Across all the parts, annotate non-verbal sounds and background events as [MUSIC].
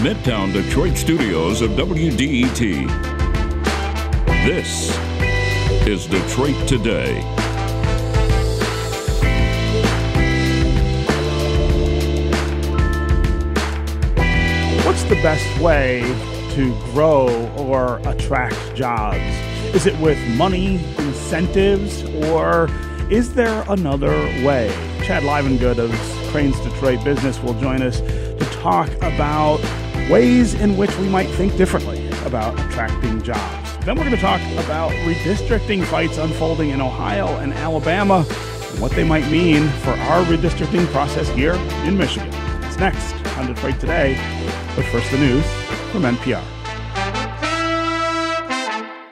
Midtown Detroit studios of WDET. This is Detroit Today. What's the best way to grow or attract jobs? Is it with money, incentives, or is there another way? Chad Livengood of Crain's Detroit Business will join us to talk about ways in which we might think differently about attracting jobs. Then we're going to talk about redistricting fights unfolding in Ohio and Alabama and what they might mean for our redistricting process here in Michigan. It's next on Detroit Today. But first, the news from NPR.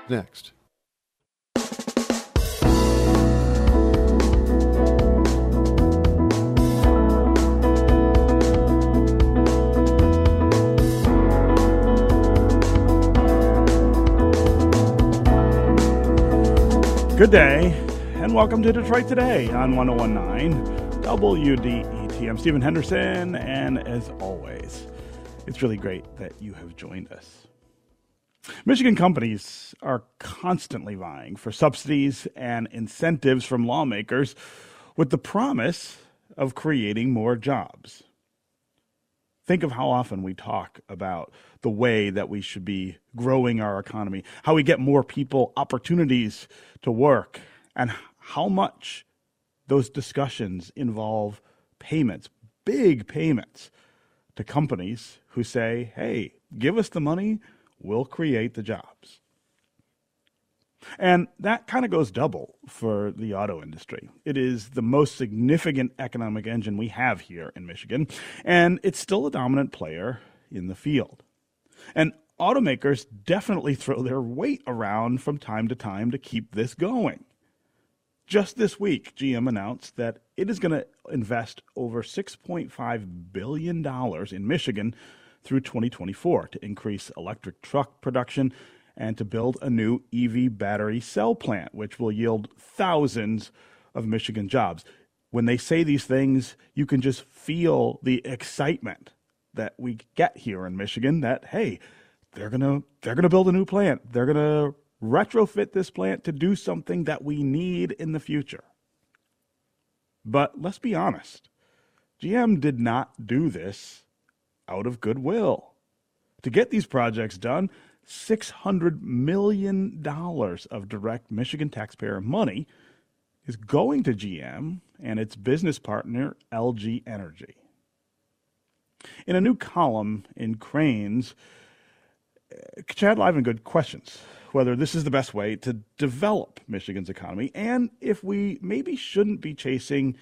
Next. Good day, and welcome to Detroit Today on 1019 WDET. I'm Stephen Henderson, and as always, it's really great that you have joined us. Michigan companies are constantly vying for subsidies and incentives from lawmakers with the promise of creating more jobs. Think of how often we talk about the way that we should be growing our economy, how we get more people opportunities to work, and how much those discussions involve payments, big payments to companies who say, hey, give us the money, we'll create the jobs. And that kind of goes double for the auto industry. It is the most significant economic engine we have here in Michigan, and it's still a dominant player in the field. And automakers definitely throw their weight around from time to time to keep this going. Just this week, GM announced that it is going to invest over $6.5 billion in Michigan through 2024 to increase electric truck production and to build a new EV battery cell plant, which will yield thousands of Michigan jobs. When they say these things, you can just feel the excitement that we get here in Michigan that, hey, they're gonna they're gonna build a new plant. They're gonna retrofit this plant to do something that we need in the future. But let's be honest. GM did not do this out of goodwill. To get these projects done, $600 million of direct Michigan taxpayer money is going to GM and its business partner, LG Energy. In a new column in Crain's, uh, Chad Livengood questions whether this is the best way to develop Michigan's economy and if we maybe shouldn't be chasing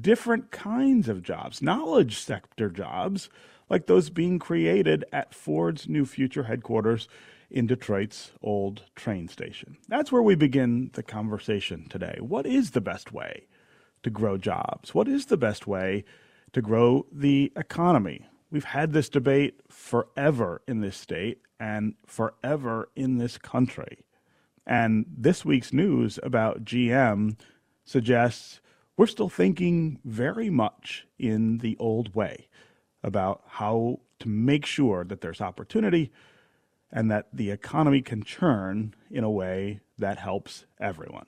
different kinds of jobs, knowledge sector jobs, like those being created at Ford's new future headquarters in Detroit's old train station. That's where we begin the conversation today. What is the best way to grow jobs? What is the best way to grow the economy? We've had this debate forever in this state and forever in this country. And this week's news about GM suggests we're still thinking very much in the old way about how to make sure that there's opportunity and that the economy can churn in a way that helps everyone.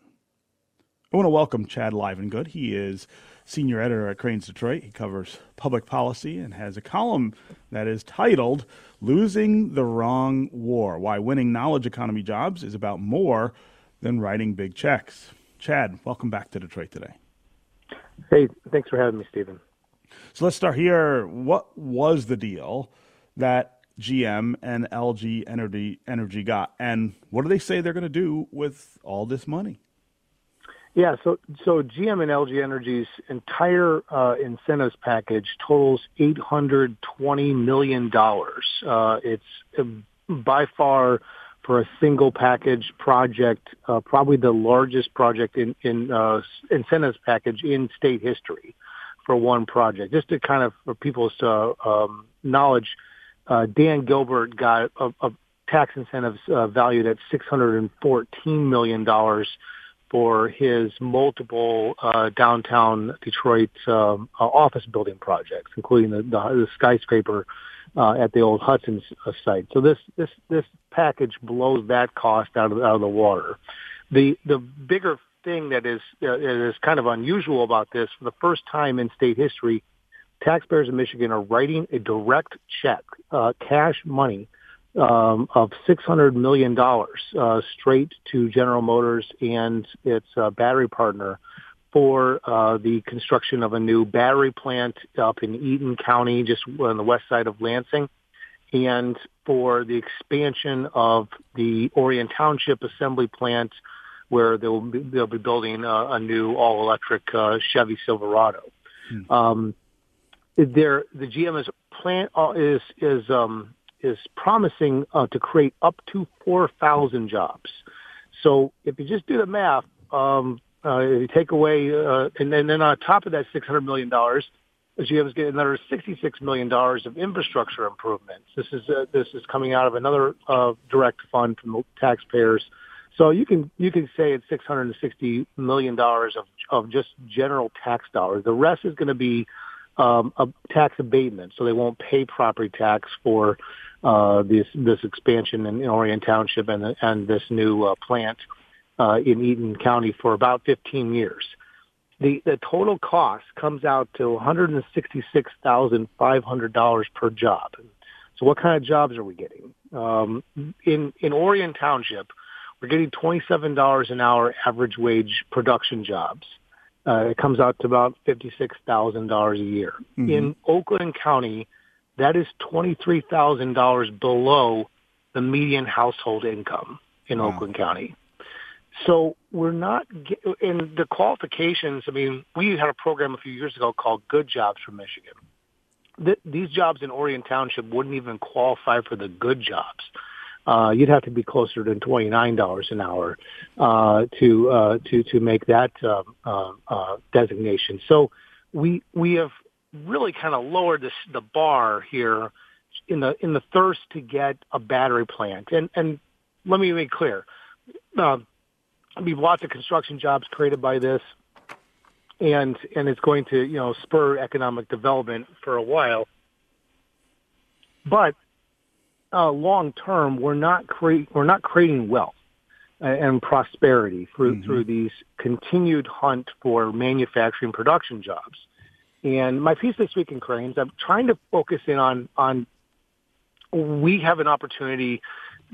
I want to welcome Chad Livengood. He is senior editor at Crain's Detroit. He covers public policy and has a column that is titled Losing the Wrong War Why Winning Knowledge Economy Jobs is About More Than Writing Big Checks. Chad, welcome back to Detroit today. Hey, thanks for having me, Stephen. So let's start here. What was the deal that GM and LG Energy, Energy got? And what do they say they're going to do with all this money? Yeah, so so GM and LG Energy's entire uh, incentives package totals eight hundred twenty million dollars. Uh, it's uh, by far for a single package project, uh, probably the largest project in in uh, incentives package in state history for one project. Just to kind of for people's uh, um, knowledge, uh, Dan Gilbert got a, a tax incentives uh, valued at six hundred and fourteen million dollars for his multiple uh, downtown Detroit um, uh, office building projects, including the, the, the skyscraper uh, at the old Hudson uh, site. So this this this package blows that cost out of out of the water. The the bigger thing that is uh, is kind of unusual about this, for the first time in state history, taxpayers in Michigan are writing a direct check, uh, cash money um, of $600 million uh, straight to General Motors and its uh, battery partner for uh, the construction of a new battery plant up in Eaton County, just on the west side of Lansing, and for the expansion of the Orion Township assembly plant where they'll be, they'll be building a, a new all-electric uh, Chevy Silverado. Hmm. Um, there, the GM is plant uh, is is um, is promising uh, to create up to 4,000 jobs. So if you just do the math, um, uh, you take away, uh, and, then, then on top of that $600 million, GM is getting another $66 million of infrastructure improvements. This is uh, this is coming out of another uh, direct fund from the taxpayers. So you can you can say it's 660 million dollars of of just general tax dollars. The rest is going to be um, a tax abatement, so they won't pay property tax for uh, this this expansion in, Orion Township and and this new uh, plant uh, in Eaton County for about 15 years. The the total cost comes out to $166,500 per job. So what kind of jobs are we getting? Um, in in Orion Township, we're getting $27 an hour average wage production jobs. Uh, it comes out to about $56,000 a year. Mm-hmm. In Oakland County, that is $23,000 below the median household income in wow. Oakland County. So we're not in the qualifications. I mean, we had a program a few years ago called Good Jobs for Michigan. these jobs in Orion Township wouldn't even qualify for the good jobs. Uh, you'd have to be closer to twenty nine dollars an hour uh, to uh, to to make that uh, uh, designation. So we we have really kind of lowered this, the bar here in the in the thirst to get a battery plant. And and let me make clear, uh, I mean, lots of construction jobs created by this, and and it's going to you know spur economic development for a while. But uh, long term, we're not create we're not creating wealth and prosperity through mm-hmm. through these continued hunt for manufacturing production jobs. And my piece this week in Crain's, I'm trying to focus in on on we have an opportunity.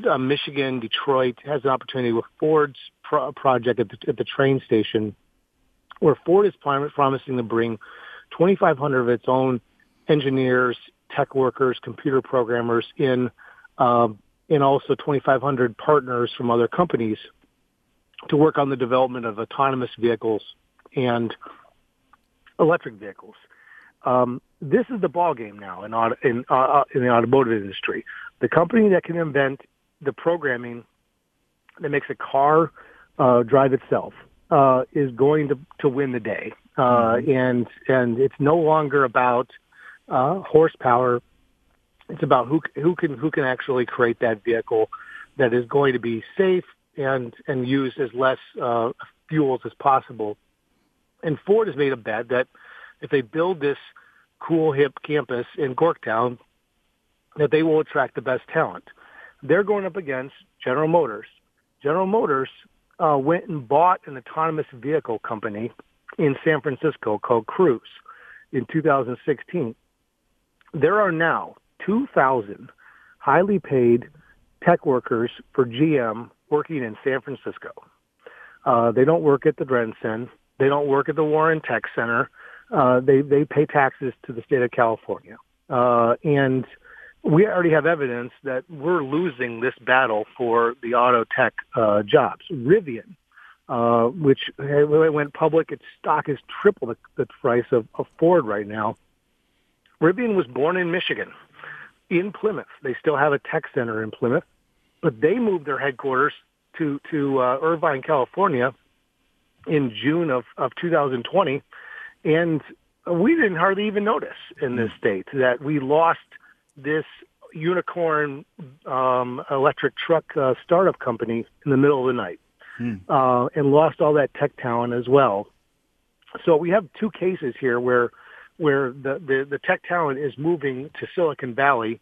Uh, Michigan, Detroit has an opportunity with Ford's pro- project at the, at the train station, where Ford is promising to bring 2,500 of its own engineers, tech workers, computer programmers in, um, and also 2,500 partners from other companies to work on the development of autonomous vehicles and electric vehicles. Um, this is the ball game now in in, uh, uh, in the automotive industry. The company that can invent the programming that makes a car uh, drive itself uh, is going to to win the day, uh, mm-hmm. and and it's no longer about uh, horsepower. It's about who who can who can actually create that vehicle that is going to be safe and and use as less uh, fuels as possible and Ford has made a bet that if they build this cool, hip campus in Corktown, that they will attract the best talent. They're going up against General Motors. General Motors uh, went and bought an autonomous vehicle company in San Francisco called Cruise in 2016. There are now 2,000 highly paid tech workers for GM working in San Francisco. Uh, they don't work at the RenCen. They don't work at the Warren Tech Center. Uh, they they pay taxes to the state of California, uh, and we already have evidence that we're losing this battle for the auto tech uh, jobs. Rivian, uh, which went public, its stock is triple the, the price of, of Ford right now. Rivian was born in Michigan, in Plymouth. They still have a tech center in Plymouth, but they moved their headquarters to to uh, Irvine, California, in June of, of 2020. And we didn't hardly even notice in this state that we lost this unicorn um, electric truck uh, startup company in the middle of the night hmm. uh, and lost all that tech talent as well. So we have two cases here where where the, the, the tech talent is moving to Silicon Valley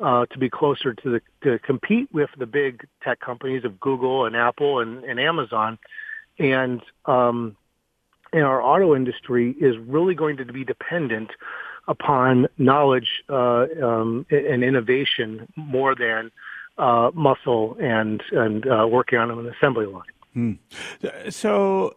uh, to be closer to the to compete with the big tech companies of Google and Apple and, and Amazon, and um, and our auto industry is really going to be dependent upon knowledge uh, um, and innovation more than uh, muscle and and uh, working on an assembly line. Hmm. So,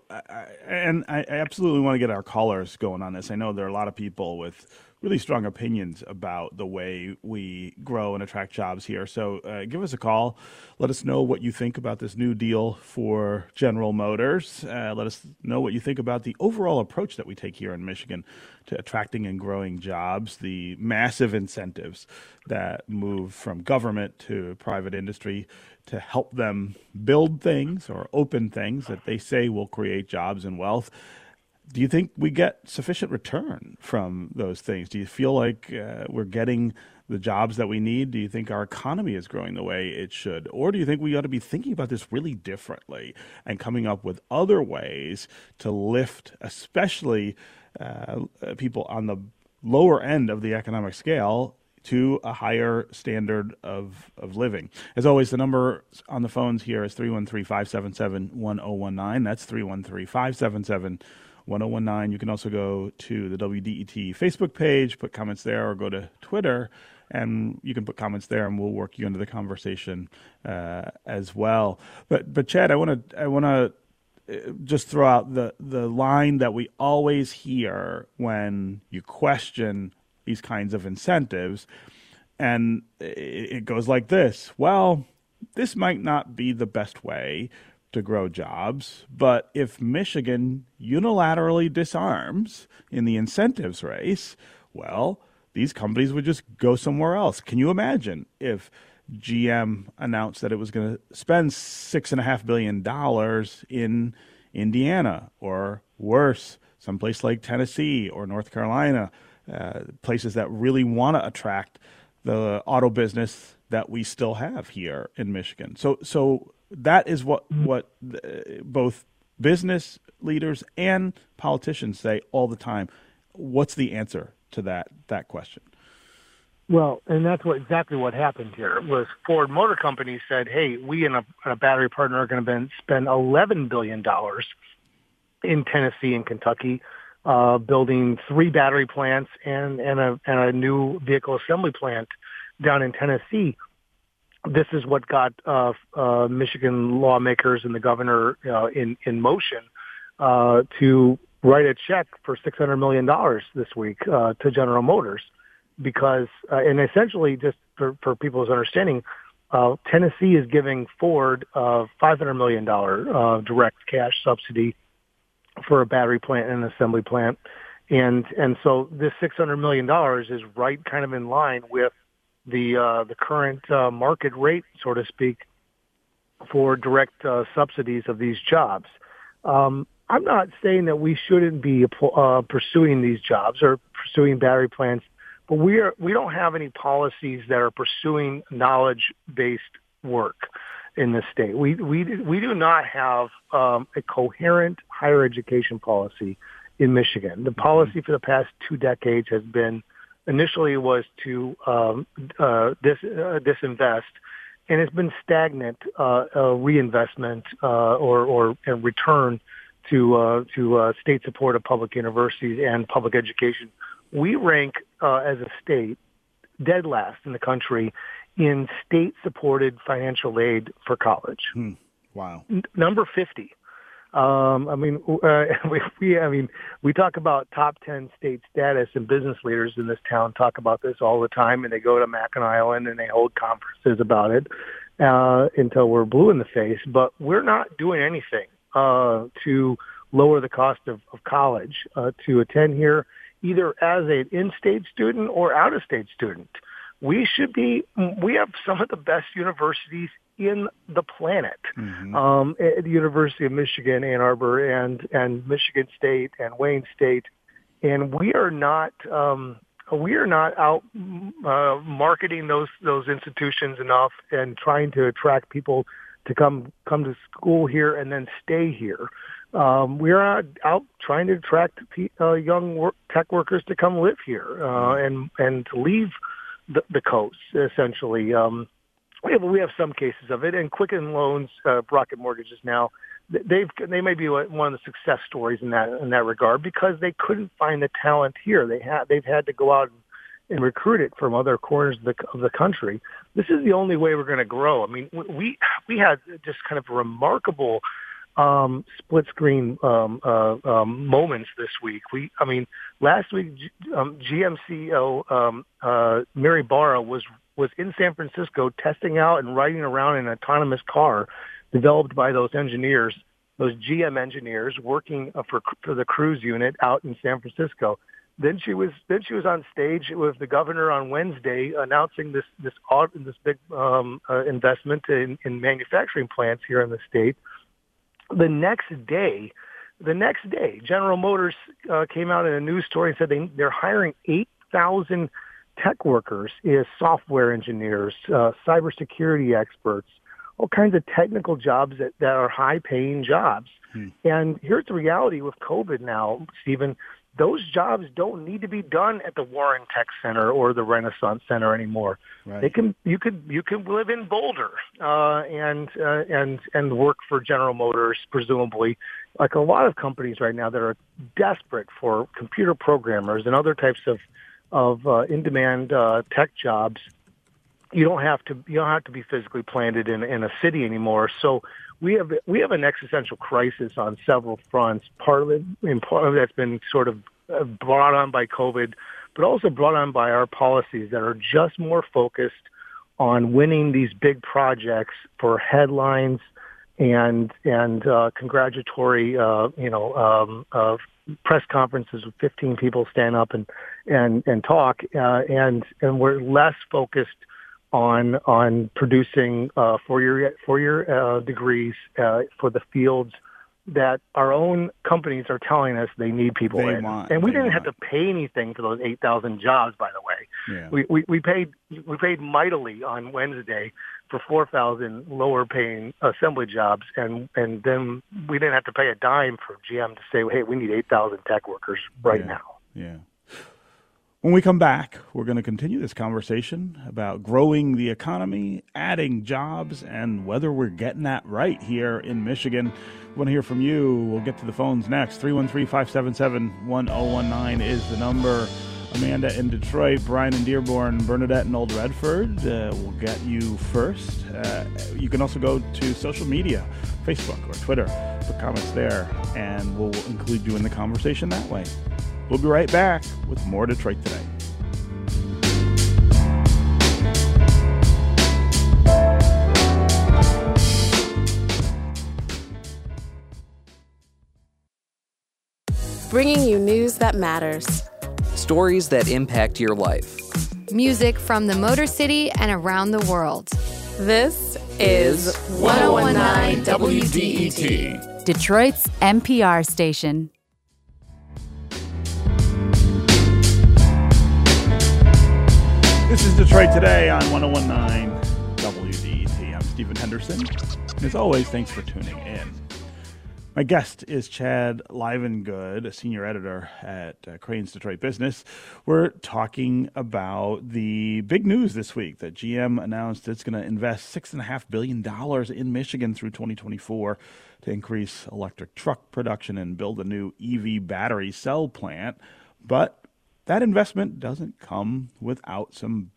and I absolutely want to get our callers going on this. I know there are a lot of people with really strong opinions about the way we grow and attract jobs here. So uh, give us a call. Let us know what you think about this new deal for General Motors. Uh, let us know what you think about the overall approach that we take here in Michigan to attracting and growing jobs, the massive incentives that move from government to private industry to help them build things or open things that they say will create jobs and wealth do you think we get sufficient return from those things? Do you feel like uh, we're getting the jobs that we need? Do you think our economy is growing the way it should? Or do you think we ought to be thinking about this really differently and coming up with other ways to lift, especially uh, people on the lower end of the economic scale? To a higher standard of, of living. As always, the number on the phones here is 313 577 1019. That's 313 577 1019. You can also go to the WDET Facebook page, put comments there, or go to Twitter and you can put comments there, and we'll work you into the conversation uh, as well. But but Chad, I want to I want to uh, just throw out the the line that we always hear when you question these kinds of incentives, and it goes like this: Well, this might not be the best way to grow jobs. But if Michigan unilaterally disarms in the incentives race, well, these companies would just go somewhere else. Can you imagine if GM announced that it was going to spend six and a half billion dollars in Indiana or worse, someplace like Tennessee or North Carolina, uh, places that really want to attract the auto business that we still have here in Michigan. So, so that is what what both business leaders and politicians say all the time. What's the answer to that that question? Well, and that's what exactly what happened here was Ford Motor Company said, "Hey, we and a, a battery partner are going to spend eleven billion dollars in Tennessee and Kentucky, uh, building three battery plants and and a and a new vehicle assembly plant down in Tennessee." this is what got uh, uh, Michigan lawmakers and the governor uh, in in motion uh, to write a check for six hundred million dollars this week uh, to General Motors, because uh, and essentially just for, for people's understanding, uh, Tennessee is giving Ford a five hundred million dollar uh, direct cash subsidy for a battery plant and an assembly plant, and and so this six hundred million dollars is right kind of in line with the uh, the current uh, market rate, so to speak, for direct uh, subsidies of these jobs. Um, I'm not saying that we shouldn't be uh, pursuing these jobs or pursuing battery plants, but we are we don't have any policies that are pursuing knowledge-based work in this state. We we we do not have um, a coherent higher education policy in Michigan. The policy for the past two decades has been initially was to um, uh, dis, uh, disinvest, and it's been stagnant uh, uh, reinvestment uh, or, or return to uh, to state support of public universities and public education. We rank as a state dead last in the country in state supported financial aid for college. Hmm. Wow. N- number 50. Um, I mean, uh, [LAUGHS] we, we, I mean, we talk about top 10 state status and business leaders in this town talk about this all the time and they go to Mackinac Island and they hold conferences about it, uh, until we're blue in the face, but we're not doing anything, uh, to lower the cost of, of college, uh, to attend here either as an in-state student or out-of-state student. We should be, we have some of the best universities in the planet. Mm-hmm. Um, at the University of Michigan, Ann Arbor, and and Michigan State and Wayne State, and we are not um, we are not out uh, marketing those those institutions enough and trying to attract people to come come to school here and then stay here. Um, we are out trying to attract uh, young work, tech workers to come live here uh, and and to leave the, the coast essentially. Um, we have we have some cases of it, and Quicken Loans, uh, Rocket Mortgages now they've they may be one of the success stories in that in that regard because they couldn't find the talent here. They had they've had to go out and, and recruit it from other corners of the of the country. This is the only way we're going to grow. I mean, we we had just kind of remarkable um, split screen um, uh, um, moments this week. We, I mean, last week G- um, GM CEO um, uh, Mary Barra was was in San Francisco testing out and riding around in an autonomous car developed by those engineers, those GM engineers working uh, for for the Cruise unit out in San Francisco. Then she was then she was on stage with the governor on Wednesday announcing this this this big um, uh, investment in, in manufacturing plants here in the state. The next day, the next day, General Motors uh, came out in a news story and said they they're hiring eight thousand tech workers, is software engineers, uh, cybersecurity experts, all kinds of technical jobs that, that are high paying jobs. Hmm. And here's the reality with COVID now, Stephen. Those jobs don't need to be done at the Warren Tech Center or the Renaissance Center anymore. Right. They can you could you could live in Boulder uh, and uh, and and work for General Motors, presumably, like a lot of companies right now that are desperate for computer programmers and other types of of uh, in-demand uh, tech jobs you don't have to you don't have to be physically planted in in a city anymore. So we have we have an existential crisis on several fronts. Part of it, in part of that's been sort of uh, brought on by COVID, but also brought on by our policies that are just more focused on winning these big projects for headlines and and uh, congratulatory uh, you know um, uh, press conferences with 15 people stand up and and and talk uh, and and we're less focused on on producing uh, four year four year uh, degrees uh, for the fields that our own companies are telling us they need people they in. Want, and we didn't want. have to pay anything for those eight thousand jobs, by the way. Yeah. We, we we paid we paid mightily on Wednesday for four thousand lower paying assembly jobs, and and then we didn't have to pay a dime for GM to say, hey, we need eight thousand tech workers right yeah. now. Yeah. When we come back, we're going to continue this conversation about growing the economy, adding jobs, and whether we're getting that right here in Michigan. We want to hear from you. We'll get to the phones next. 313 577 1019 is the number. Amanda in Detroit, Brian in Dearborn, Bernadette in Old Redford uh, will get you first. Uh, you can also go to social media, Facebook or Twitter, put comments there, and we'll include you in the conversation that way. We'll be right back with more Detroit Today. Bringing you news that matters, stories that impact your life, music from the Motor City and around the world. This is 1019 WDET, Detroit's NPR station. This is Detroit Today on 1019 WDET. I'm Stephen Henderson. As always, thanks for tuning in. My guest is Chad Livengood, a senior editor at uh, Crain's Detroit Business. We're talking about the big news this week that GM announced it's going to invest $6.5 billion in Michigan through 2024 to increase electric truck production and build a new EV battery cell plant. But that investment doesn't come without some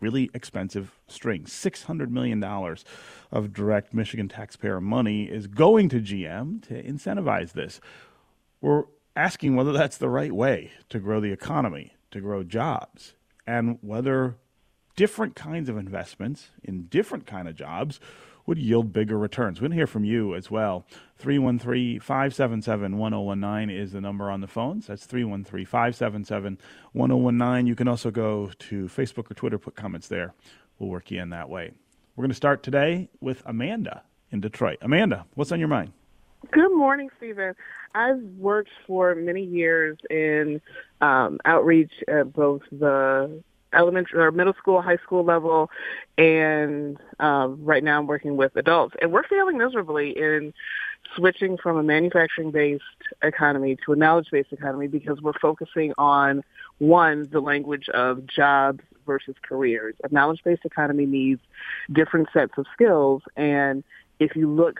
really expensive strings. $600 million of direct Michigan taxpayer money is going to GM to incentivize this. We're asking whether that's the right way to grow the economy, to grow jobs, and whether different kinds of investments in different kind of jobs would yield bigger returns. We want to hear from you as well. 313 577 1019 is the number on the phones. That's 313 577 1019. You can also go to Facebook or Twitter, put comments there. We'll work you in that way. We're going to start today with Amanda in Detroit. Amanda, what's on your mind? Good morning, Stephen. I've worked for many years in um, outreach at both the elementary or middle school, high school level, and um, right now I'm working with adults. And we're failing miserably in switching from a manufacturing-based economy to a knowledge-based economy because we're focusing on one, the language of jobs versus careers. A knowledge-based economy needs different sets of skills, and if you look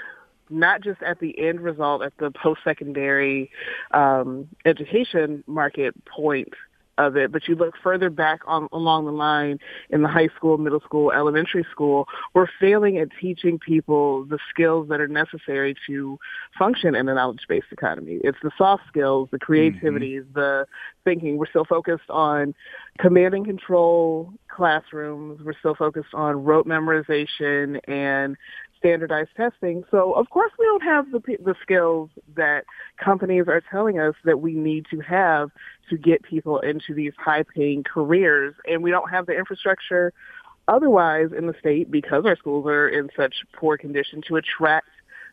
not just at the end result at the post-secondary um, education market point of it, but you look further back on along the line in the high school, middle school, elementary school, we're failing at teaching people the skills that are necessary to function in a knowledge-based economy. It's the soft skills, the creativity, mm-hmm. the thinking. We're still focused on command and control classrooms. We're still focused on rote memorization and standardized testing. So of course we don't have the the skills that companies are telling us that we need to have to get people into these high paying careers and we don't have the infrastructure otherwise in the state because our schools are in such poor condition to attract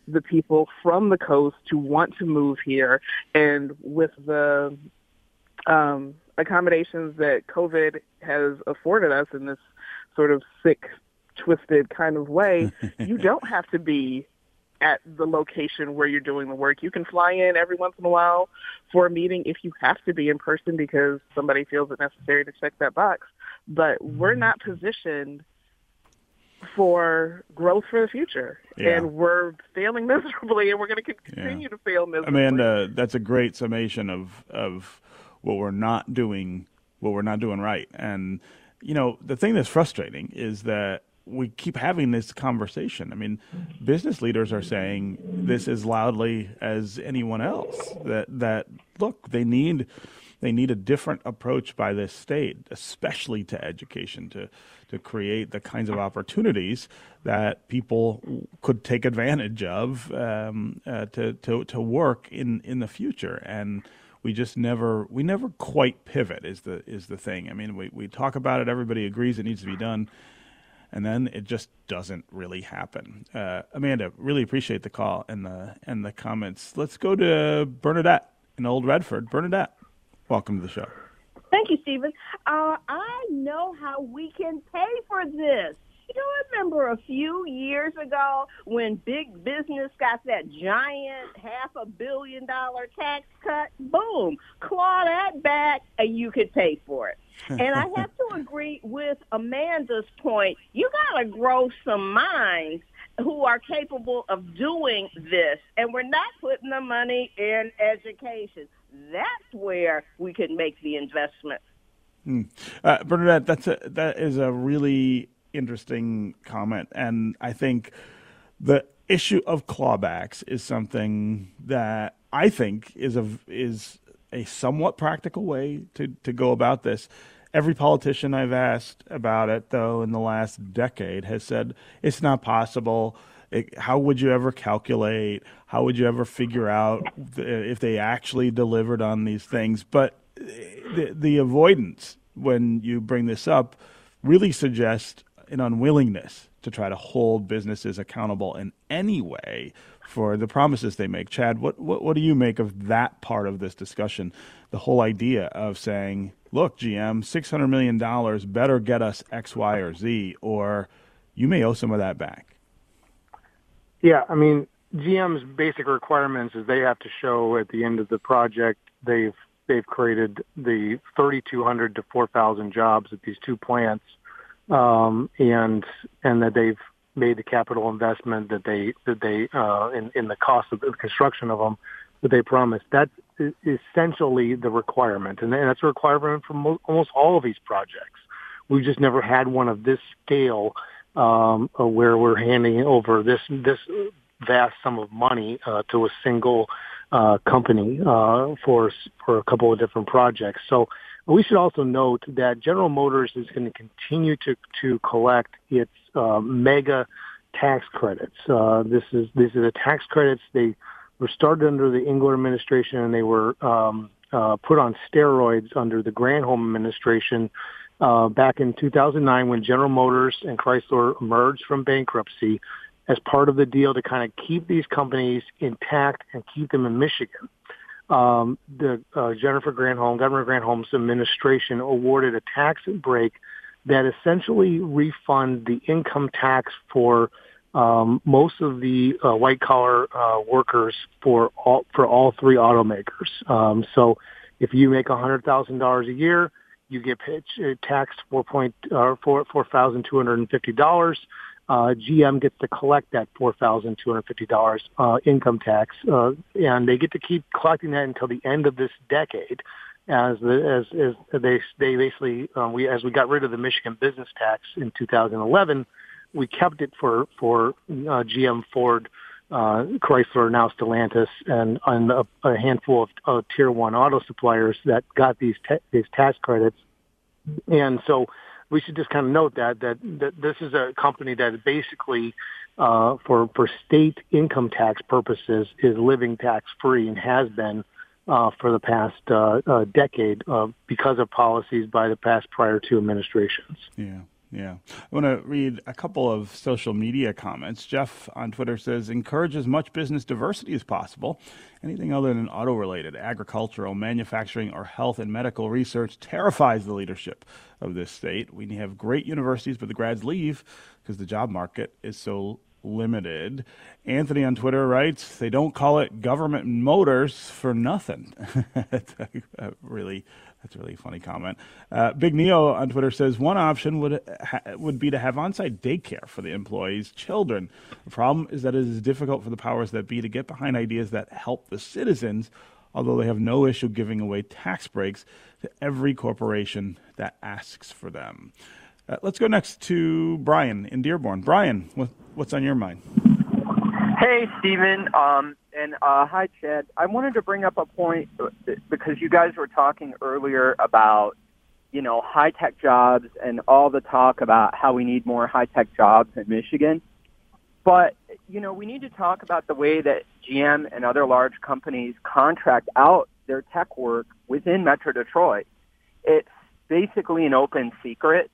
the people from the coast to want to move here and with the um, accommodations that COVID has afforded us in this sort of sick twisted kind of way, [LAUGHS] you don't have to be at the location where you're doing the work. You can fly in every once in a while for a meeting if you have to be in person because somebody feels it necessary to check that box. But we're mm-hmm. not positioned for growth for the future. Yeah. And we're failing [LAUGHS] miserably and we're going to continue yeah. to fail miserably. Amanda, that's a great summation of of what we're not doing what we're not doing right. And you know, the thing that's frustrating is that we keep having this conversation. I mean, business leaders are saying this as loudly as anyone else that that look, they need they need a different approach by this state, especially to education, to to create the kinds of opportunities that people could take advantage of um, uh, to to to work in in the future and we just never we never quite pivot is the is the thing. I mean, we, we talk about it, everybody agrees it needs to be done, and then it just doesn't really happen. Uh, Amanda, really appreciate the call and the and the comments. Let's go to Bernadette in Old Redford. Bernadette, welcome to the show. Thank you, Stephen. Uh, I know how we can pay for this. You remember a few years ago when big business got that giant half a billion dollar tax cut? Boom, claw that back and you could pay for it. [LAUGHS] and I have to agree with Amanda's point. You got to grow some minds who are capable of doing this, and we're not putting the money in education. That's where we can make the investment. Hmm. Uh, Bernadette, that's a, that is a really interesting comment, and I think the issue of clawbacks is something that I think is a is a somewhat practical way to to go about this. Every politician I've asked about it, though, in the last decade, has said it's not possible. It, how would you ever calculate? How would you ever figure out if they actually delivered on these things? But the, the avoidance when you bring this up really suggests an unwillingness to try to hold businesses accountable in any way for the promises they make. Chad, what, what, what do you make of that part of this discussion? The whole idea of saying, look, GM, $600 million better get us X, Y, or Z, or you may owe some of that back. Yeah, I mean, GM's basic requirements is they have to show at the end of the project they've they've created the 3,200 to 4,000 jobs at these two plants um, and and that they've made the capital investment that they that they uh, in in the cost of the construction of them that they promised. That's essentially the requirement, and that's a requirement for mo- almost all of these projects. We've just never had one of this scale um, uh, where we're handing over this this vast sum of money uh, to a single uh, company uh, for for a couple of different projects. So we should also note that General Motors is going to continue to to collect its uh, mega tax credits. Uh, this is these are the tax credits they were started under the Engler administration and they were um, uh, put on steroids under the Granholm administration uh, back in 2009 when General Motors and Chrysler emerged from bankruptcy as part of the deal to kind of keep these companies intact and keep them in Michigan. Um, the uh, Jennifer Granholm, Governor Granholm's administration awarded a tax break that essentially refund the income tax for um, most of the uh, white collar uh, workers for all for all three automakers. Um, so, if you make hundred thousand dollars a year, you get paid, uh, taxed four point uh, four four thousand two hundred and fifty dollars. Uh, GM gets to collect that four thousand two hundred fifty dollars uh, income tax, uh, and they get to keep collecting that until the end of this decade. As the, as as they they basically um, we as we got rid of the Michigan business tax in 2011, we kept it for for uh, GM, Ford, uh, Chrysler, now Stellantis, and, and a, a handful of uh, tier one auto suppliers that got these ta- these tax credits. And so we should just kind of note that that, that this is a company that basically uh, for for state income tax purposes is living tax free and has been uh, for the past uh, uh, decade uh, because of policies by the past prior two administrations. Yeah. Yeah. I want to read a couple of social media comments. Jeff on Twitter says, encourage as much business diversity as possible. Anything other than auto related, agricultural, manufacturing, or health and medical research terrifies the leadership of this state. We have great universities, but the grads leave because the job market is so limited. Anthony on Twitter writes, they don't call it government motors for nothing. [LAUGHS] really that's a really funny comment. Uh, Big Neo on Twitter says one option would ha- would be to have on-site daycare for the employees' children. The problem is that it is difficult for the powers that be to get behind ideas that help the citizens, although they have no issue giving away tax breaks to every corporation that asks for them. Uh, let's go next to Brian in Dearborn. Brian, what, what's on your mind? Hey, Stephen. Um, and uh, hi, Chad. I wanted to bring up a point because you guys were talking earlier about, you know, high tech jobs and all the talk about how we need more high tech jobs in Michigan. But, you know, we need to talk about the way that GM and other large companies contract out their tech work within Metro Detroit. It's basically an open secret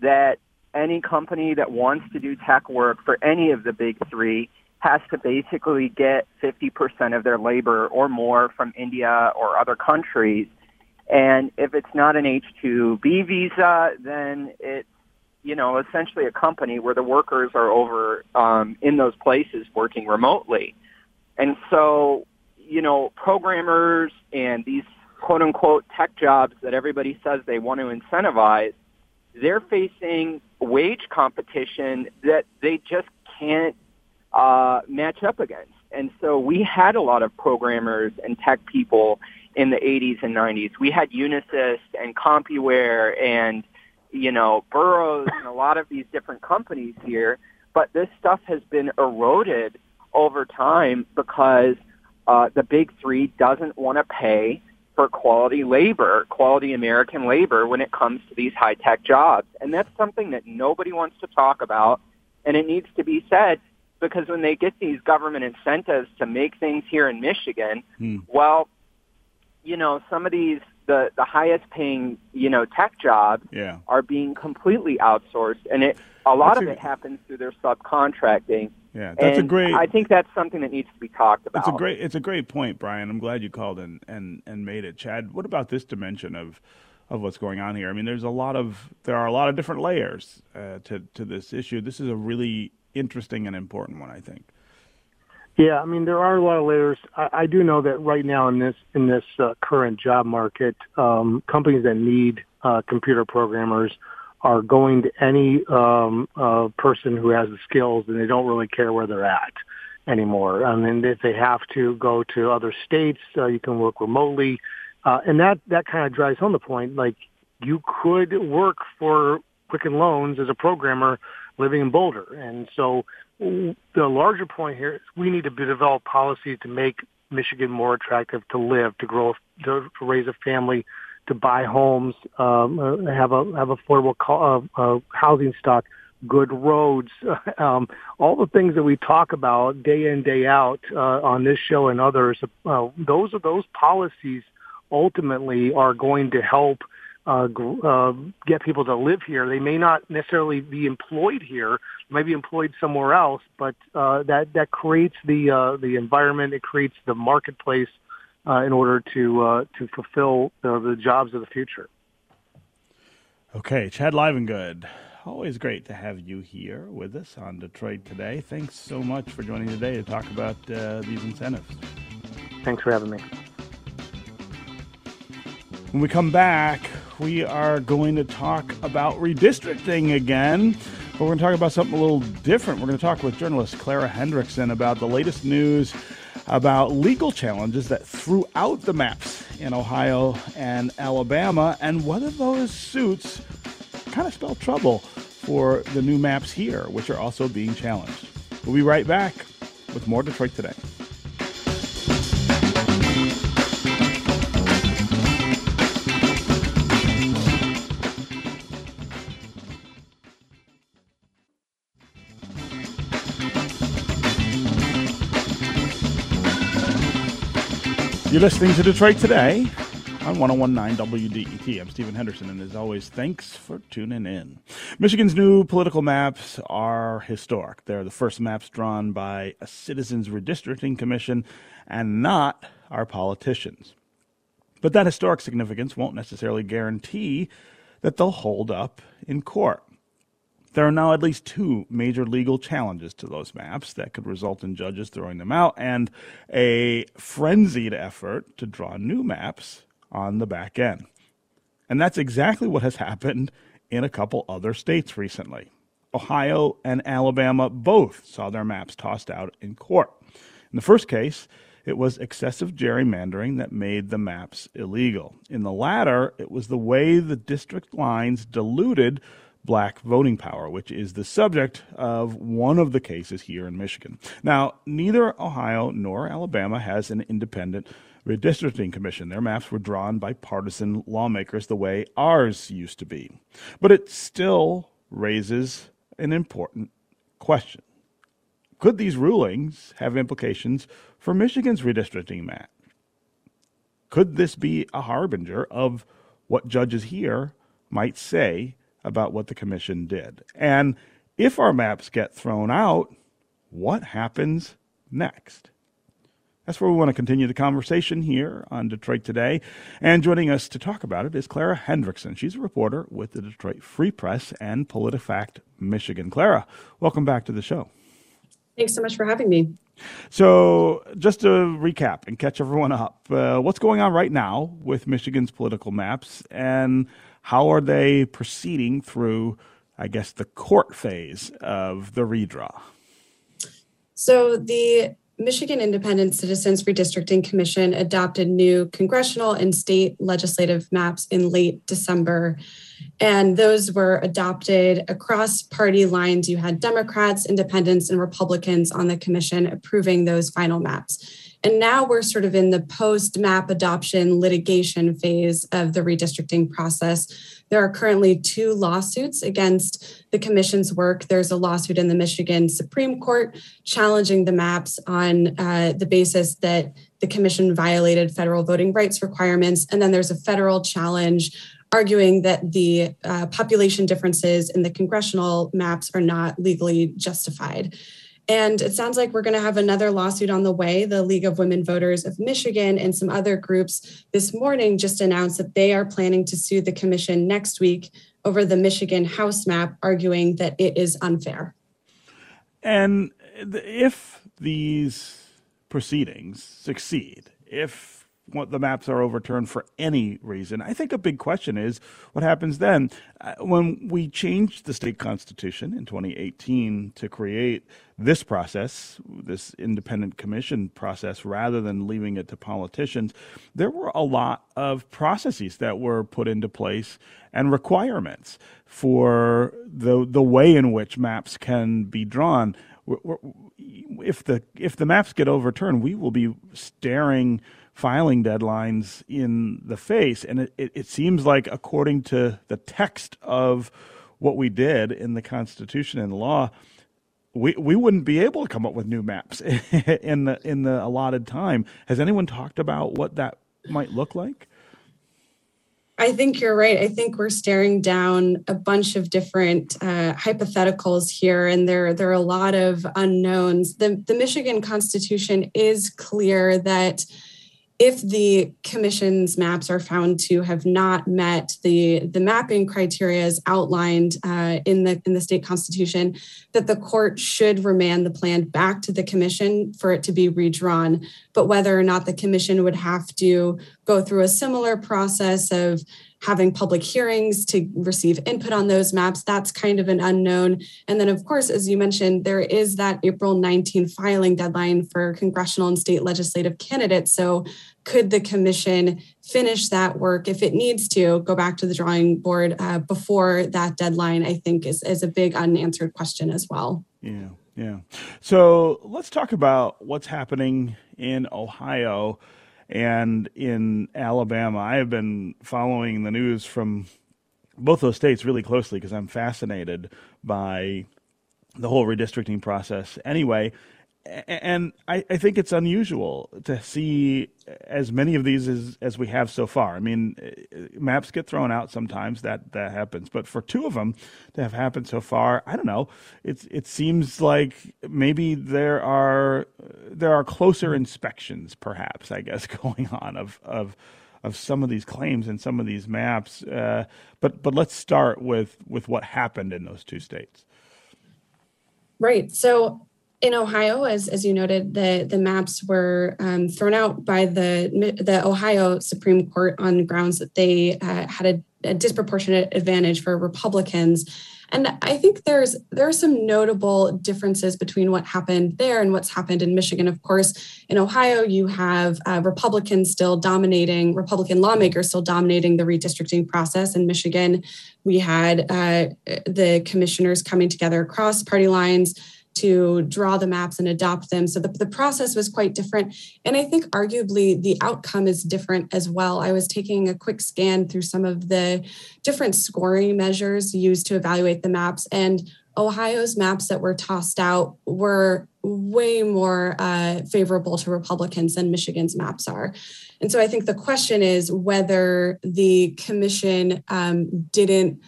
that any company that wants to do tech work for any of the big three has to basically get 50% of their labor or more from India or other countries. And if it's not an H-2B visa, then it's, you know, essentially a company where the workers are over um, in those places working remotely. And so, you know, programmers and these quote unquote tech jobs that everybody says they want to incentivize, they're facing wage competition that they just can't uh, match up against. And so we had a lot of programmers and tech people in the 80s and 90s. We had Unisys and CompuWare and, you know, Burroughs and a lot of these different companies here. But this stuff has been eroded over time because uh, the big three doesn't want to pay for quality labor, quality American labor when it comes to these high tech jobs. And that's something that nobody wants to talk about. And it needs to be said because when they get these government incentives to make things here in Michigan, hmm. well, you know, some of these the the highest paying you know tech jobs yeah. are being completely outsourced, and it a lot that's of a, it happens through their subcontracting. Yeah, that's and a great. I think that's something that needs to be talked about. It's a great. It's a great point, Brian. I'm glad you called and and and made it, Chad. What about this dimension of? Of what's going on here, I mean, there's a lot of there are a lot of different layers uh, to to this issue. This is a really interesting and important one, I think. Yeah, I mean there are a lot of layers. I, I do know that right now in this in this uh, current job market, um, companies that need uh, computer programmers are going to any um, uh, person who has the skills, and they don't really care where they're at anymore. I mean, if they have to go to other states, uh, you can work remotely, uh, and that that kind of drives home the point. Like you could work for Quicken Loans as a programmer living in Boulder. And so the larger point here is we need to develop policies to make Michigan more attractive to live, to grow, to, to raise a family, to buy homes, um, uh, have a have affordable co- uh, uh, housing stock, good roads, [LAUGHS] um, all the things that we talk about day in day out uh, on this show and others. Uh, those are those policies ultimately are going to help uh, uh, get people to live here. They may not necessarily be employed here, may be employed somewhere else, but uh, that that creates the uh, the environment. It creates the marketplace uh, in order to uh, to fulfill the, the jobs of the future. Okay, Chad Livengood. Always great to have you here with us on Detroit Today. Thanks so much for joining today to talk about uh, these incentives. Thanks for having me. When we come back, we are going to talk about redistricting again. But we're going to talk about something a little different. We're going to talk with journalist Clara Hendrickson about the latest news about legal challenges that threw out the maps in Ohio and Alabama and whether those suits kind of spell trouble for the new maps here, which are also being challenged. We'll be right back with more Detroit Today. You're listening to Detroit Today on 1019 WDET. I'm Stephen Henderson, and as always, thanks for tuning in. Michigan's new political maps are historic. They're the first maps drawn by a Citizens Redistricting Commission and not our politicians. But that historic significance won't necessarily guarantee that they'll hold up in court. There are now at least two major legal challenges to those maps that could result in judges throwing them out and a frenzied effort to draw new maps on the back end. And that's exactly what has happened in a couple other states recently. Ohio and Alabama both saw their maps tossed out in court. In the first case, it was excessive gerrymandering that made the maps illegal. In the latter, it was the way the district lines diluted black voting power, which is the subject of one of the cases here in Michigan. Now, neither Ohio nor Alabama has an independent redistricting commission. Their maps were drawn by partisan lawmakers the way ours used to be. But it still raises an important question. Could these rulings have implications for Michigan's redistricting map? Could this be a harbinger of what judges here might say about what the commission did. And if our maps get thrown out, what happens next? That's where we want to continue the conversation here on Detroit Today. And joining us to talk about it is Clara Hendrickson. She's a reporter with the Detroit Free Press and PolitiFact Michigan. Clara, welcome back to the show. Thanks so much for having me. So, just to recap and catch everyone up, uh, what's going on right now with Michigan's political maps, and how are they proceeding through, I guess, the court phase of the redraw? So, the Michigan Independent Citizens Redistricting Commission adopted new congressional and state legislative maps in late December. And those were adopted across party lines. You had Democrats, independents, and Republicans on the commission approving those final maps. And now we're sort of in the post map adoption litigation phase of the redistricting process. There are currently two lawsuits against the commission's work. There's a lawsuit in the Michigan Supreme Court challenging the maps on uh, the basis that the commission violated federal voting rights requirements. And then there's a federal challenge arguing that the uh, population differences in the congressional maps are not legally justified. And it sounds like we're going to have another lawsuit on the way. The League of Women Voters of Michigan and some other groups this morning just announced that they are planning to sue the commission next week over the Michigan House map, arguing that it is unfair. And if these proceedings succeed, if the maps are overturned for any reason. I think a big question is what happens then. Uh, when we changed the state constitution in 2018 to create this process, this independent commission process, rather than leaving it to politicians, there were a lot of processes that were put into place and requirements for the the way in which maps can be drawn. If the if the maps get overturned, we will be staring filing deadlines in the face. And it, it, it, seems like, according to the text of what we did in the Constitution and law, we, we wouldn't be able to come up with new maps [LAUGHS] in the in the allotted time. Has anyone talked about what that might look like? I think you're right. I think we're staring down a bunch of different uh, hypotheticals here, and there there are a lot of unknowns. The the Michigan Constitution is clear that if the commission's maps are found to have not met the, the mapping criteria as outlined uh, in the in the state constitution, that the court should remand the plan back to the commission for it to be redrawn. But whether or not the commission would have to go through a similar process of having public hearings to receive input on those maps, that's kind of an unknown. And then, of course, as you mentioned, there is that April 19 filing deadline for congressional and state legislative candidates. So, could the commission finish that work if it needs to go back to the drawing board uh, before that deadline? I think is, is a big unanswered question as well. Yeah. Yeah. So let's talk about what's happening in Ohio and in Alabama. I have been following the news from both those states really closely because I'm fascinated by the whole redistricting process anyway and I, I, think it's unusual to see as many of these as, as we have so far. I mean, maps get thrown out sometimes. That that happens, but for two of them to have happened so far, I don't know. It's it seems like maybe there are there are closer inspections, perhaps. I guess [LAUGHS] going on of of of some of these claims and some of these maps. Uh, but but let's start with with what happened in those two states. Right. So in Ohio, as, as you noted, the, the maps were um, thrown out by the, the Ohio Supreme Court on grounds that they uh, had a, a, disproportionate advantage for Republicans. And I think there's there are some notable differences between what happened there and what's happened in Michigan. Of course, in Ohio, you have uh, Republicans still dominating, Republican lawmakers still dominating the redistricting process. In Michigan, we had uh, the commissioners coming together across party lines to draw the maps and adopt them. So the, the process was quite different. And I think arguably the outcome is different as well. I was taking a quick scan through some of the different scoring measures used to evaluate the maps. And Ohio's maps that were tossed out were way more uh, favorable to Republicans than Michigan's maps are. And so I think the question is whether the commission um, didn't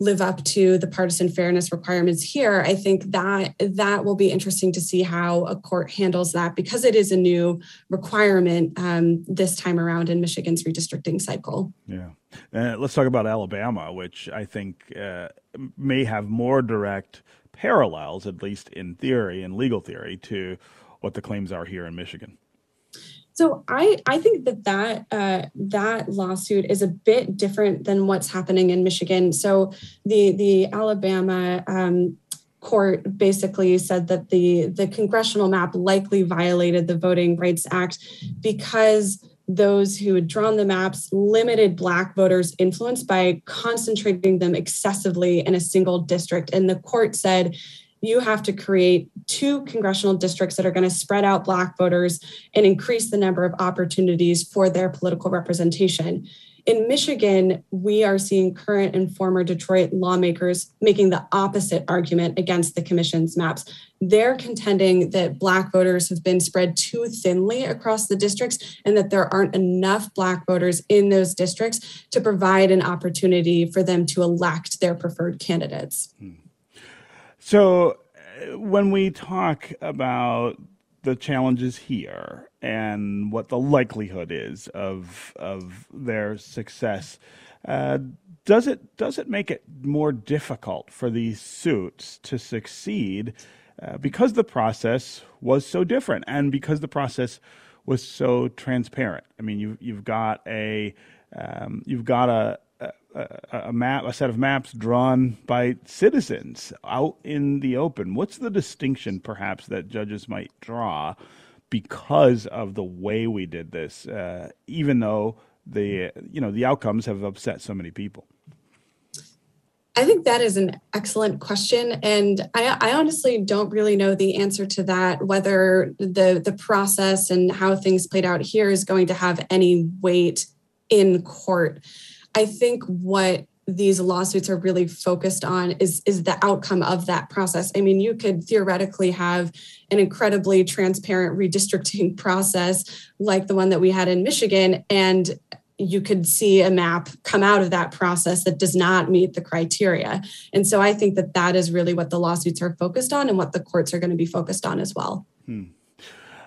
live up to the partisan fairness requirements here i think that that will be interesting to see how a court handles that because it is a new requirement um, this time around in michigan's redistricting cycle. Yeah. Uh, let's talk about alabama which i think uh, may have more direct parallels at least in theory and legal theory to what the claims are here in michigan so I I think that that uh, that lawsuit is a bit different than what's happening in Michigan. So the the Alabama um, court basically said that the the congressional map likely violated the Voting Rights Act because those who had drawn the maps limited black voters influence by concentrating them excessively in a single district and the court said you have to create two congressional districts that are going to spread out Black voters and increase the number of opportunities for their political representation. In Michigan, we are seeing current and former Detroit lawmakers making the opposite argument against the commission's maps. They're contending that Black voters have been spread too thinly across the districts and that there aren't enough Black voters in those districts to provide an opportunity for them to elect their preferred candidates. Hmm. So, uh, when we talk about the challenges here and what the likelihood is of of their success, uh, does it does it make it more difficult for these suits to succeed uh, because the process was so different and because the process was so transparent? I mean, you you've got a um, you've got a a, map, a set of maps drawn by citizens out in the open. What's the distinction, perhaps, that judges might draw because of the way we did this, uh, even though the you know the outcomes have upset so many people? I think that is an excellent question, and I, I, honestly don't really know the answer to that. Whether the the process and how things played out here is going to have any weight in court. I think what these lawsuits are really focused on is is the outcome of that process. I mean, you could theoretically have an incredibly transparent redistricting [LAUGHS] process like the one that we had in Michigan and you could see a map come out of that process that does not meet the criteria. And so I think that that is really what the lawsuits are focused on and what the courts are going to be focused on as well. Hmm.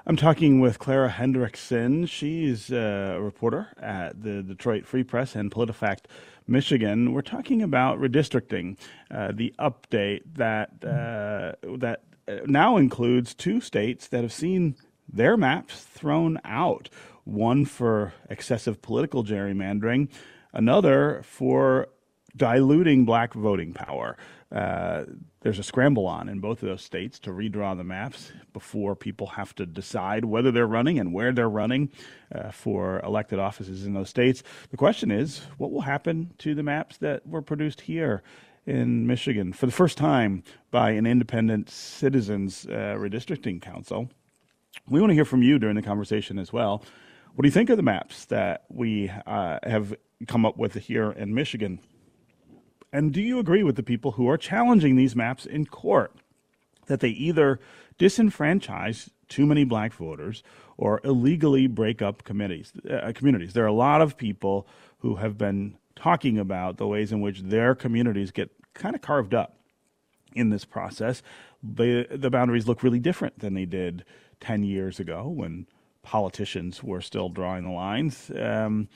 I'm talking with Clara Hendrickson. She's a reporter at the Detroit Free Press and PolitiFact Michigan. We're talking about redistricting, uh, the update that uh, that now includes two states that have seen their maps thrown out. One for excessive political gerrymandering, another for diluting black voting power. Uh, there's a scramble on in both of those states to redraw the maps before people have to decide whether they're running and where they're running uh, for elected offices in those states. The question is, what will happen to the maps that were produced here in Michigan for the first time by an independent citizens uh, redistricting council? We want to hear from you during the conversation as well. What do you think of the maps that we uh, have come up with here in Michigan? And do you agree with the people who are challenging these maps in court that they either disenfranchise too many black voters or illegally break up committees, uh, communities? There are a lot of people who have been talking about the ways in which their communities get kind of carved up in this process. The, the boundaries look really different than they did 10 years ago when politicians were still drawing the lines. Um,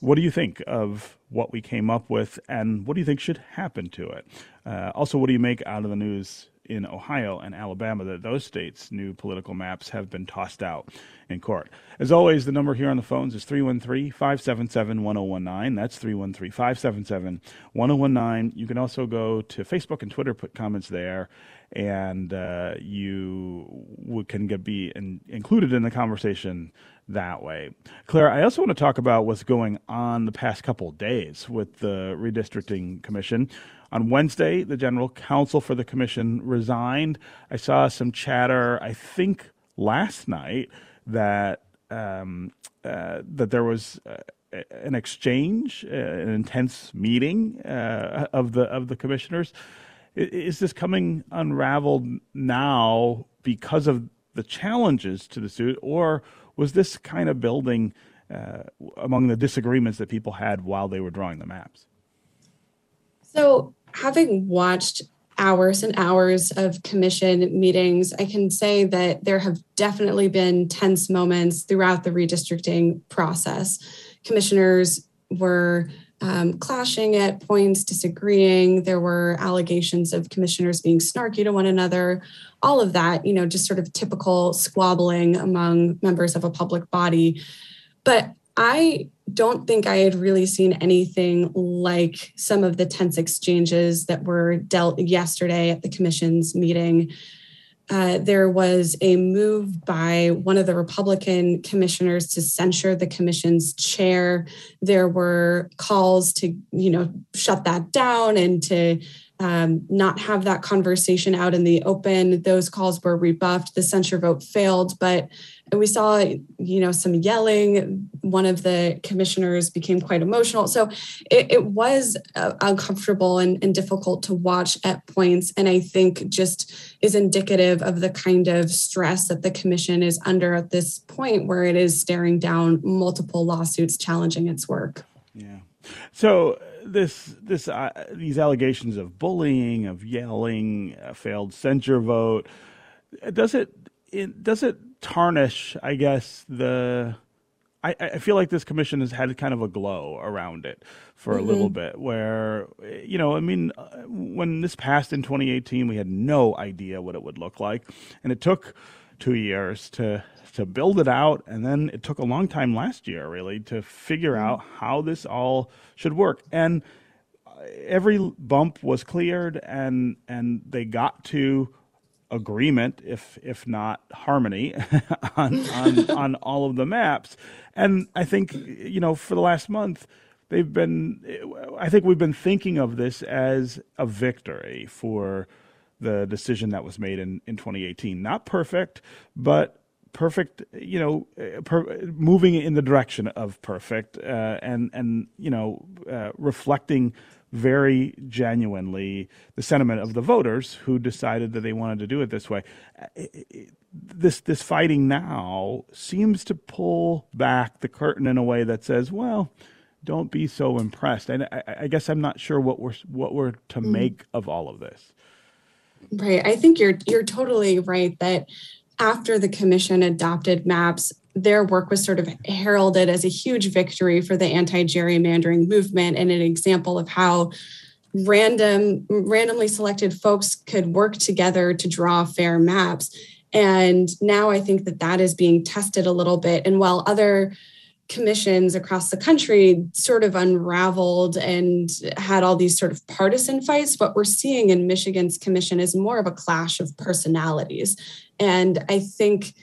what do you think of what we came up with, and what do you think should happen to it? Uh, also, what do you make out of the news in Ohio and Alabama that those states' new political maps have been tossed out in court? As always, the number here on the phones is 313 577 1019. That's 313 577 1019. You can also go to Facebook and Twitter, put comments there and uh, you can get, be in, included in the conversation that way. Claire, I also want to talk about what's going on the past couple days with the redistricting commission. On Wednesday, the general counsel for the commission resigned. I saw some chatter, I think last night, that um, uh, that there was uh, an exchange, uh, an intense meeting uh, of the of the commissioners. Is this coming unraveled now because of the challenges to the suit, or was this kind of building uh, among the disagreements that people had while they were drawing the maps? So, having watched hours and hours of commission meetings, I can say that there have definitely been tense moments throughout the redistricting process. Commissioners were um, clashing at points, disagreeing. There were allegations of commissioners being snarky to one another. All of that, you know, just sort of typical squabbling among members of a public body. But I don't think I had really seen anything like some of the tense exchanges that were dealt yesterday at the commission's meeting uh, there was a move by one of the Republican commissioners to censure the commission's chair. There were calls to, you know, shut that down and to um, not have that conversation out in the open. Those calls were rebuffed. The censure vote failed, but we saw, you know, some yelling. One of the commissioners became quite emotional. So it, it was uh, uncomfortable and, and difficult to watch at points. And I think just is indicative of the kind of stress that the commission is under at this point, where it is staring down multiple lawsuits challenging its work. Yeah. So this this uh, these allegations of bullying, of yelling, a failed censure vote, does it, it does it tarnish? I guess the. I, I feel like this commission has had kind of a glow around it for mm-hmm. a little bit, where you know, I mean, uh, when this passed in 2018, we had no idea what it would look like, and it took two years to to build it out, and then it took a long time last year, really, to figure mm-hmm. out how this all should work. And every bump was cleared, and and they got to agreement, if if not harmony, [LAUGHS] on on [LAUGHS] on all of the maps. And I think you know for the last month they've been. I think we've been thinking of this as a victory for the decision that was made in, in 2018. Not perfect, but perfect, you know, per, moving in the direction of perfect, uh, and and you know, uh, reflecting very genuinely the sentiment of the voters who decided that they wanted to do it this way. Uh, this this fighting now seems to pull back the curtain in a way that says, well. Don't be so impressed, and I, I guess I'm not sure what we're what we're to mm. make of all of this. Right. I think you're you're totally right that after the commission adopted maps, their work was sort of heralded as a huge victory for the anti-gerrymandering movement and an example of how random randomly selected folks could work together to draw fair maps. And now i think that that is being tested a little bit. And while other commissions across the country sort of unraveled and had all these sort of partisan fights. What we're seeing in Michigan's commission is more of a clash of personalities. And I think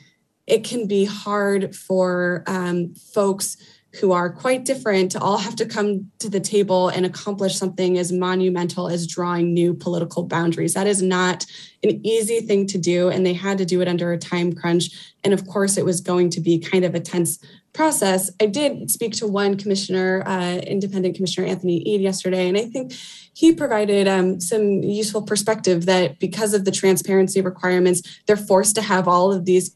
it can be hard for um, folks who are quite different to all have to come to the table and accomplish something as monumental as drawing new political boundaries. That is not an easy thing to do, and they had to do it under a time crunch. And of course, it was going to be kind of a tense process. I did speak to one commissioner, uh, independent commissioner Anthony Eid, yesterday, and I think he provided um, some useful perspective that because of the transparency requirements, they're forced to have all of these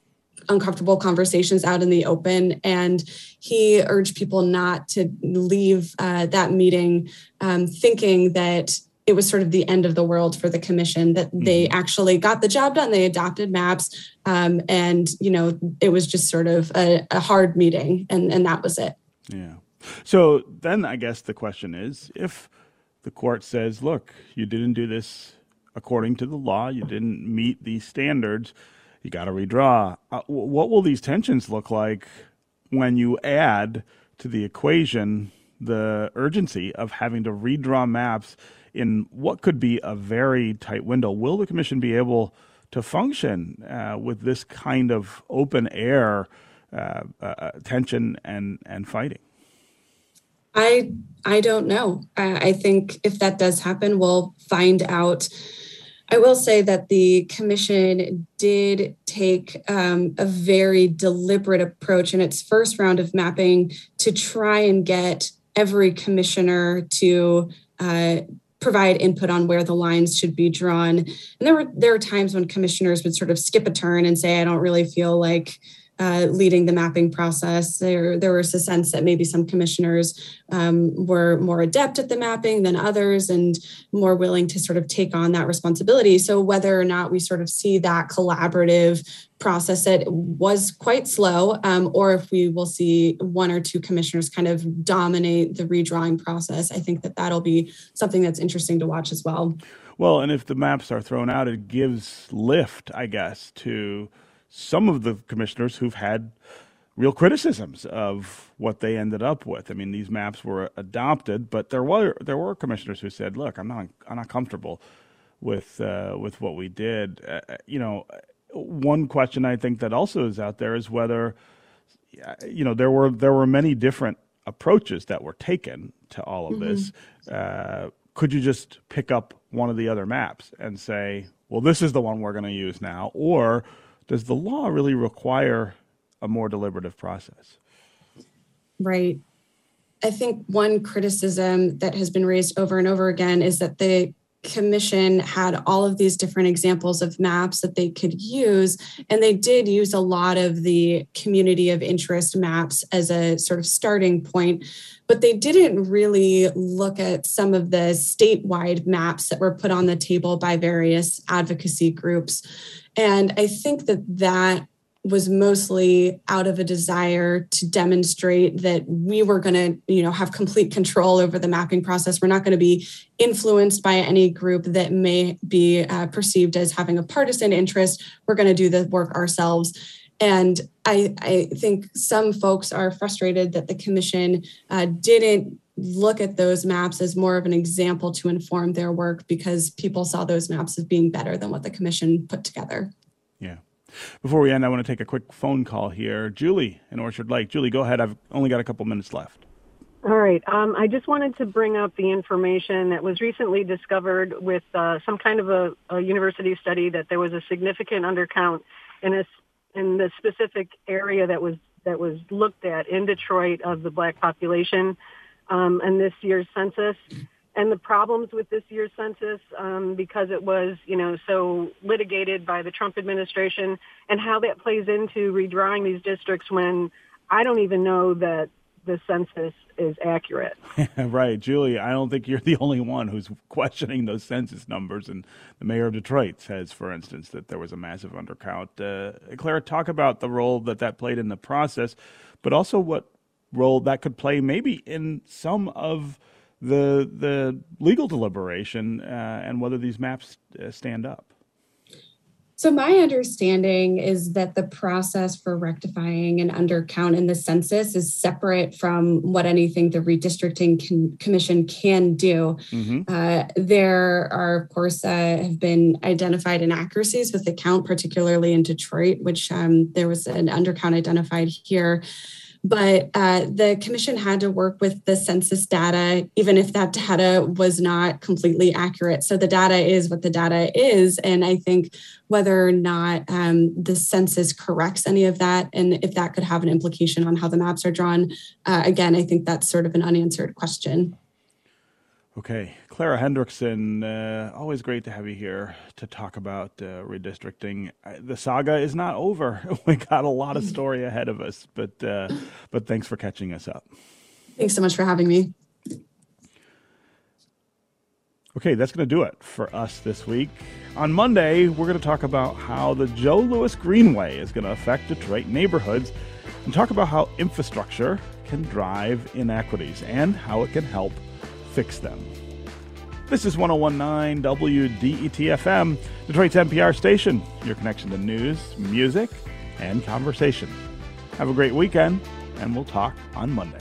uncomfortable conversations out in the open. And he urged people not to leave uh, that meeting um, thinking that it was sort of the end of the world for the commission that they mm-hmm. actually got the job done they adopted maps um, and you know it was just sort of a, a hard meeting and and that was it yeah so then i guess the question is if the court says look you didn't do this according to the law you didn't meet these standards you got to redraw. Uh, what will these tensions look like when you add to the equation the urgency of having to redraw maps in what could be a very tight window? Will the commission be able to function uh, with this kind of open air uh, uh tension and, and fighting? I I don't know. I think if that does happen, we'll find out I will say that the commission did take um, a very deliberate approach in its first round of mapping to try and get every commissioner to uh, provide input on where the lines should be drawn. And there were there were times when commissioners would sort of skip a turn and say, "I don't really feel like." Uh, leading the mapping process. There, there was a sense that maybe some commissioners um, were more adept at the mapping than others and more willing to sort of take on that responsibility. So, whether or not we sort of see that collaborative process that was quite slow, um, or if we will see one or two commissioners kind of dominate the redrawing process, I think that that'll be something that's interesting to watch as well. Well, and if the maps are thrown out, it gives lift, I guess, to some of the commissioners who've had real criticisms of what they ended up with. I mean, these maps were adopted, but there were there were commissioners who said, "Look, I'm not I'm not comfortable with uh, with what we did." Uh, uh you know, one question I think that also is out there is whether you know there were there were many different approaches that were taken to all of mm-hmm. this. Uh, could you just pick up one of the other maps and say, "Well, this is the one we're going to use now," or does the law really require a more deliberative process? Right. I think one criticism that has been raised over and over again is that the commission had all of these different examples of maps that they could use and they did use a lot of the community of interest maps as a sort of starting point but they didn't really look at some of the statewide maps that were put on the table by various advocacy groups. And I think that that was mostly out of a desire to demonstrate that we were going to you know have complete control over the mapping process we're not going to be influenced by any group that may be uh, perceived as having a partisan interest we're going to do the work ourselves and I, I think some folks are frustrated that the commission uh, didn't look at those maps as more of an example to inform their work because people saw those maps as being better than what the commission put together. Yeah. Before we end, I want to take a quick phone call here. Julie in Orchard Lake. Julie, go ahead. I've only got a couple minutes left. All right. Um, I just wanted to bring up the information that was recently discovered with uh, some kind of a, a, university study that there was a significant undercount in a in the specific area that was that was looked at in Detroit of the black population um, in this year's census and the problems with this year's census um, because it was, you know, so litigated by the Trump administration and how that plays into redrawing these districts when I don't even know that the census is accurate. [LAUGHS] right, Julie. I don't think you're the only one who's questioning those census numbers. And the mayor of Detroit says, for instance, that there was a massive undercount. Uh, Clara, talk about the role that that played in the process, but also what role that could play maybe in some of the the legal deliberation uh, and whether these maps uh, stand up. So, my understanding is that the process for rectifying an undercount in the census is separate from what anything the redistricting con- commission can do. Mm-hmm. Uh, there are, of course, uh, have been identified inaccuracies with the count, particularly in Detroit, which um, there was an undercount identified here but uh, the commission had to work with the census data, even if that data was not completely accurate. So the data is what the data is. And I think whether or not um, the census corrects any of that and if that could have an implication on how the maps are drawn, uh, again, I think that's sort of an unanswered question. Okay, Clara Hendrickson, uh, always great to have you here to talk about uh, redistricting. The saga is not over. [LAUGHS] we got a lot of [LAUGHS] story ahead of us, but uh, but thanks for catching us up. Thanks so much for having me. Okay, that's going to do it for us this week. On Monday, we're going to talk about how the Joe Louis Greenway is going to affect Detroit neighborhoods and talk about how infrastructure can drive inequities and how it can help fix them. This is 1019 WDET FM, Detroit's NPR station, your connection to news, music, and conversation. Have a great weekend, and we'll talk on Monday.